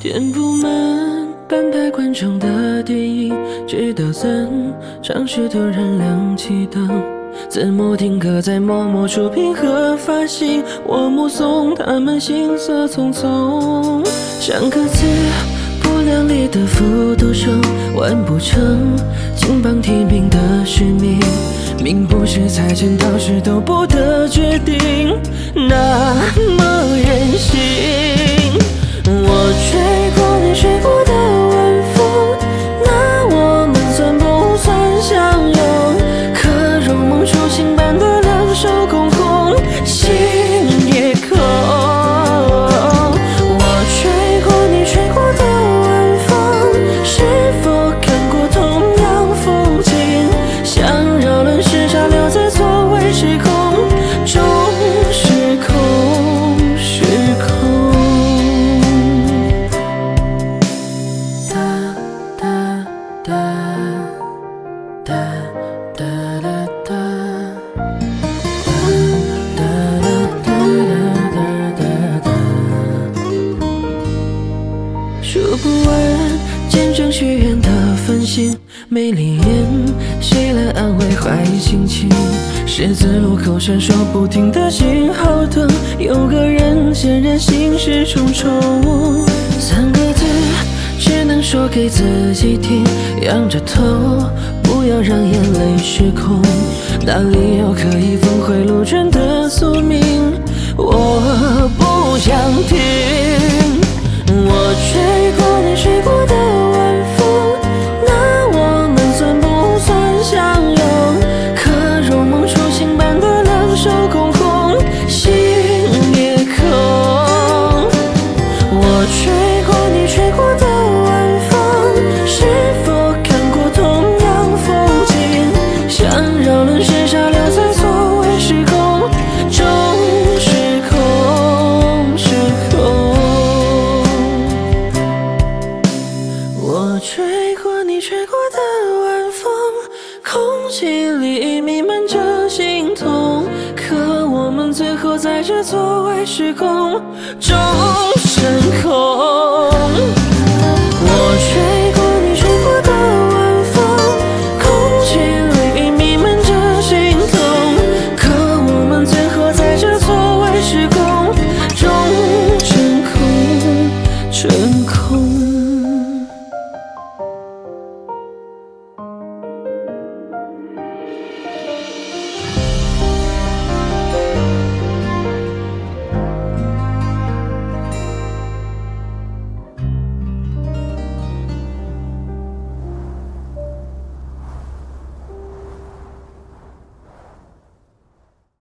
填不满半排观众的电影，直到散场时突然亮起灯，字幕定格在某某出品和发行，我目送他们行色匆匆，像个词不量力的复读生，完不成金榜题名的使命。命不是财前到时都不得决定，那数不完见证许愿的繁星，没灵验，谁来安慰坏心情？十字路口闪烁不停的信号灯，有个人显然心事重重。三个字只能说给自己听，仰着头，不要让眼泪失控。哪里有可以峰回路转的宿命？我不想听。手空空，心也空。我吹过你吹过的晚风，是否看过同样风景？想扰乱时差留在错位时空中，时空时空。我吹过你吹过的晚风，空气里弥漫着，最后在这错位时空终成空。